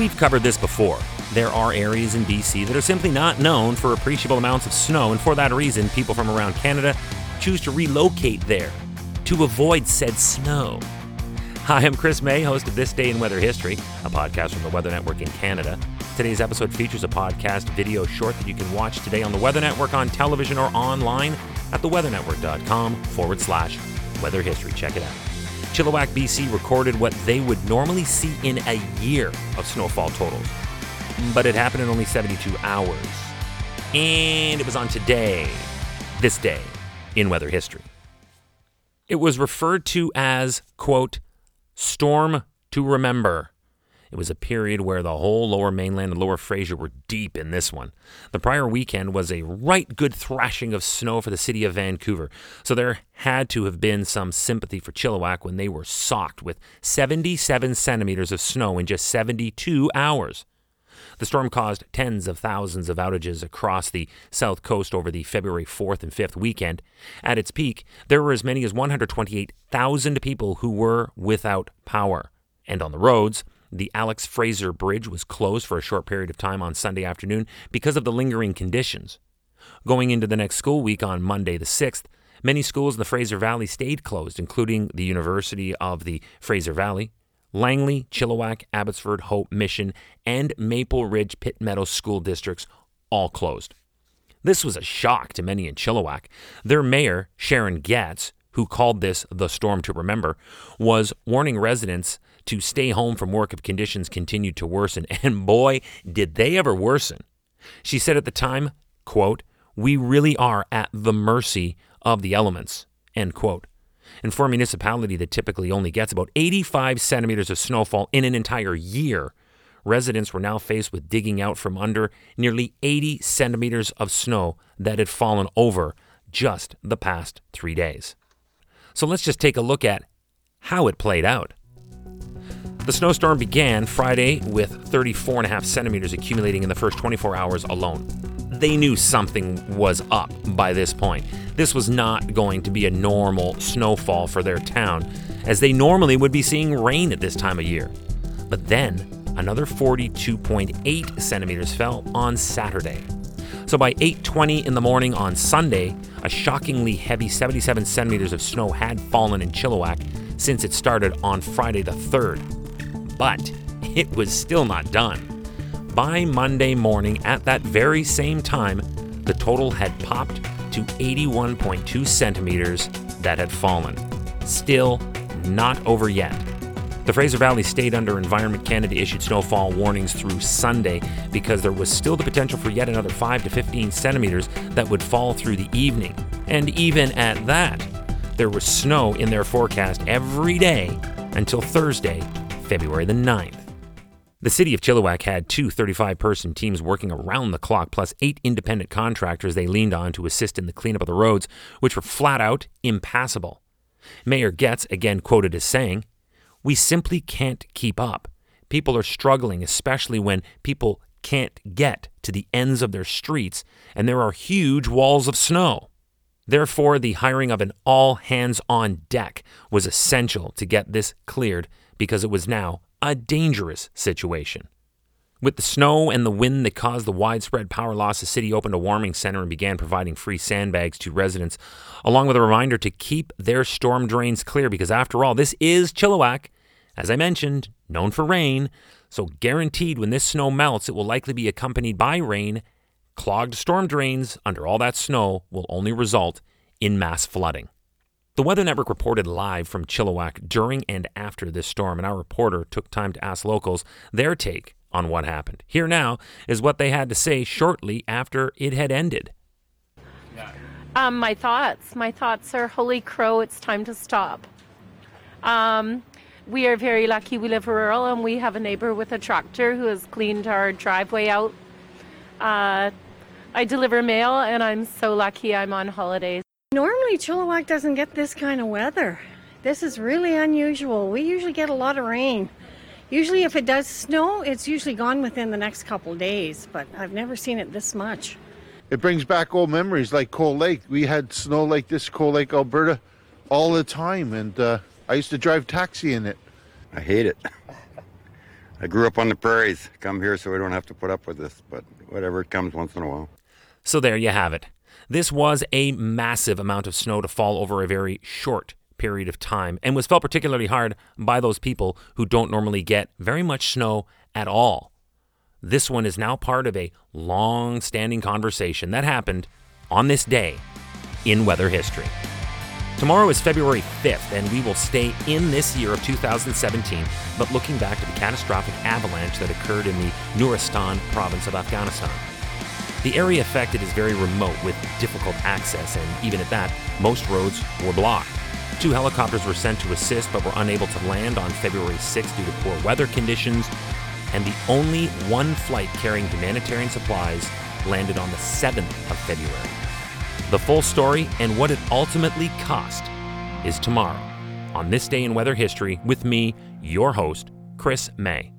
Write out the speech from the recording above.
We've covered this before. There are areas in BC that are simply not known for appreciable amounts of snow, and for that reason, people from around Canada choose to relocate there to avoid said snow. Hi, I'm Chris Mei, host of This Day in Weather History, a podcast from the Weather Network in Canada. Today's episode features a podcast video short that you can watch today on the Weather Network on television or online at theweathernetwork.com forward slash weather history. Check it out. Chilliwack, BC recorded what they would normally see in a year of snowfall totals, but it happened in only 72 hours. And it was on today, this day, in weather history. It was referred to as, quote, storm to remember. It was a period where the whole lower mainland and lower Fraser were deep in this one. The prior weekend was a right good thrashing of snow for the city of Vancouver, so there had to have been some sympathy for Chilliwack when they were socked with 77 centimeters of snow in just 72 hours. The storm caused tens of thousands of outages across the south coast over the February 4th and 5th weekend. At its peak, there were as many as 128,000 people who were without power. And on the roads, the Alex Fraser Bridge was closed for a short period of time on Sunday afternoon because of the lingering conditions. Going into the next school week on Monday the 6th, many schools in the Fraser Valley stayed closed, including the University of the Fraser Valley, Langley, Chilliwack, Abbotsford, Hope, Mission, and Maple Ridge Pitt Meadows school districts all closed. This was a shock to many in Chilliwack. Their mayor, Sharon Gaetz, who called this the storm to remember, was warning residents to stay home from work if conditions continued to worsen. And boy, did they ever worsen. She said at the time, quote, we really are at the mercy of the elements, end quote. And for a municipality that typically only gets about 85 centimeters of snowfall in an entire year, residents were now faced with digging out from under nearly 80 centimeters of snow that had fallen over just the past three days. So let's just take a look at how it played out. The snowstorm began Friday with 34.5 centimeters accumulating in the first 24 hours alone. They knew something was up by this point. This was not going to be a normal snowfall for their town, as they normally would be seeing rain at this time of year. But then, another 42.8 centimeters fell on Saturday. So by 8:20 in the morning on Sunday, a shockingly heavy 77 centimeters of snow had fallen in Chilliwack since it started on Friday the 3rd. But it was still not done. By Monday morning at that very same time, the total had popped to 81.2 centimeters that had fallen. Still not over yet. The Fraser Valley stayed under Environment Canada issued snowfall warnings through Sunday because there was still the potential for yet another 5 to 15 centimeters that would fall through the evening. And even at that, there was snow in their forecast every day until Thursday, February the 9th. The city of Chilliwack had two 35 person teams working around the clock, plus eight independent contractors they leaned on to assist in the cleanup of the roads, which were flat out impassable. Mayor Gaetz again quoted as saying, we simply can't keep up. People are struggling, especially when people can't get to the ends of their streets and there are huge walls of snow. Therefore, the hiring of an all hands on deck was essential to get this cleared because it was now a dangerous situation. With the snow and the wind that caused the widespread power loss, the city opened a warming center and began providing free sandbags to residents, along with a reminder to keep their storm drains clear because, after all, this is Chilliwack, as I mentioned, known for rain. So, guaranteed when this snow melts, it will likely be accompanied by rain. Clogged storm drains under all that snow will only result in mass flooding. The Weather Network reported live from Chilliwack during and after this storm, and our reporter took time to ask locals their take on what happened. Here now is what they had to say shortly after it had ended. Um, my thoughts. My thoughts are holy crow, it's time to stop. Um, we are very lucky we live rural and we have a neighbor with a tractor who has cleaned our driveway out. Uh, I deliver mail and I'm so lucky I'm on holidays. Normally, Chilliwack doesn't get this kind of weather. This is really unusual. We usually get a lot of rain. Usually, if it does snow, it's usually gone within the next couple days, but I've never seen it this much. It brings back old memories like Cold Lake. We had snow like this, Cold Lake, Alberta, all the time, and uh, I used to drive taxi in it. I hate it. I grew up on the prairies. Come here so we don't have to put up with this, but whatever, it comes once in a while. So there you have it. This was a massive amount of snow to fall over a very short period of time and was felt particularly hard by those people who don't normally get very much snow at all. This one is now part of a long standing conversation that happened on this day in weather history. Tomorrow is February 5th, and we will stay in this year of 2017, but looking back to the catastrophic avalanche that occurred in the Nuristan province of Afghanistan. The area affected is very remote with difficult access, and even at that, most roads were blocked. Two helicopters were sent to assist but were unable to land on February 6th due to poor weather conditions, and the only one flight carrying humanitarian supplies landed on the 7th of February. The full story and what it ultimately cost is tomorrow on This Day in Weather History with me, your host, Chris Mei.